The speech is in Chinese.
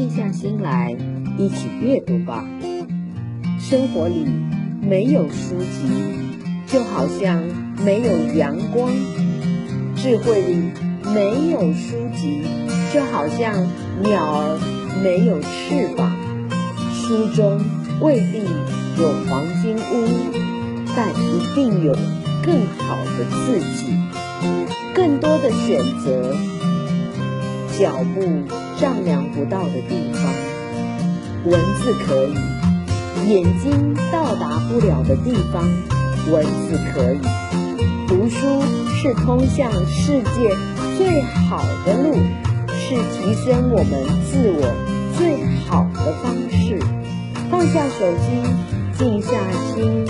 静下心来，一起阅读吧。生活里没有书籍，就好像没有阳光；智慧里没有书籍，就好像鸟儿没有翅膀。书中未必有黄金屋，但一定有更好的自己，更多的选择，脚步丈量不到的地方。文字可以，眼睛到达不了的地方，文字可以。读书是通向世界最好的路，是提升我们自我最好的方式。放下手机，静下心，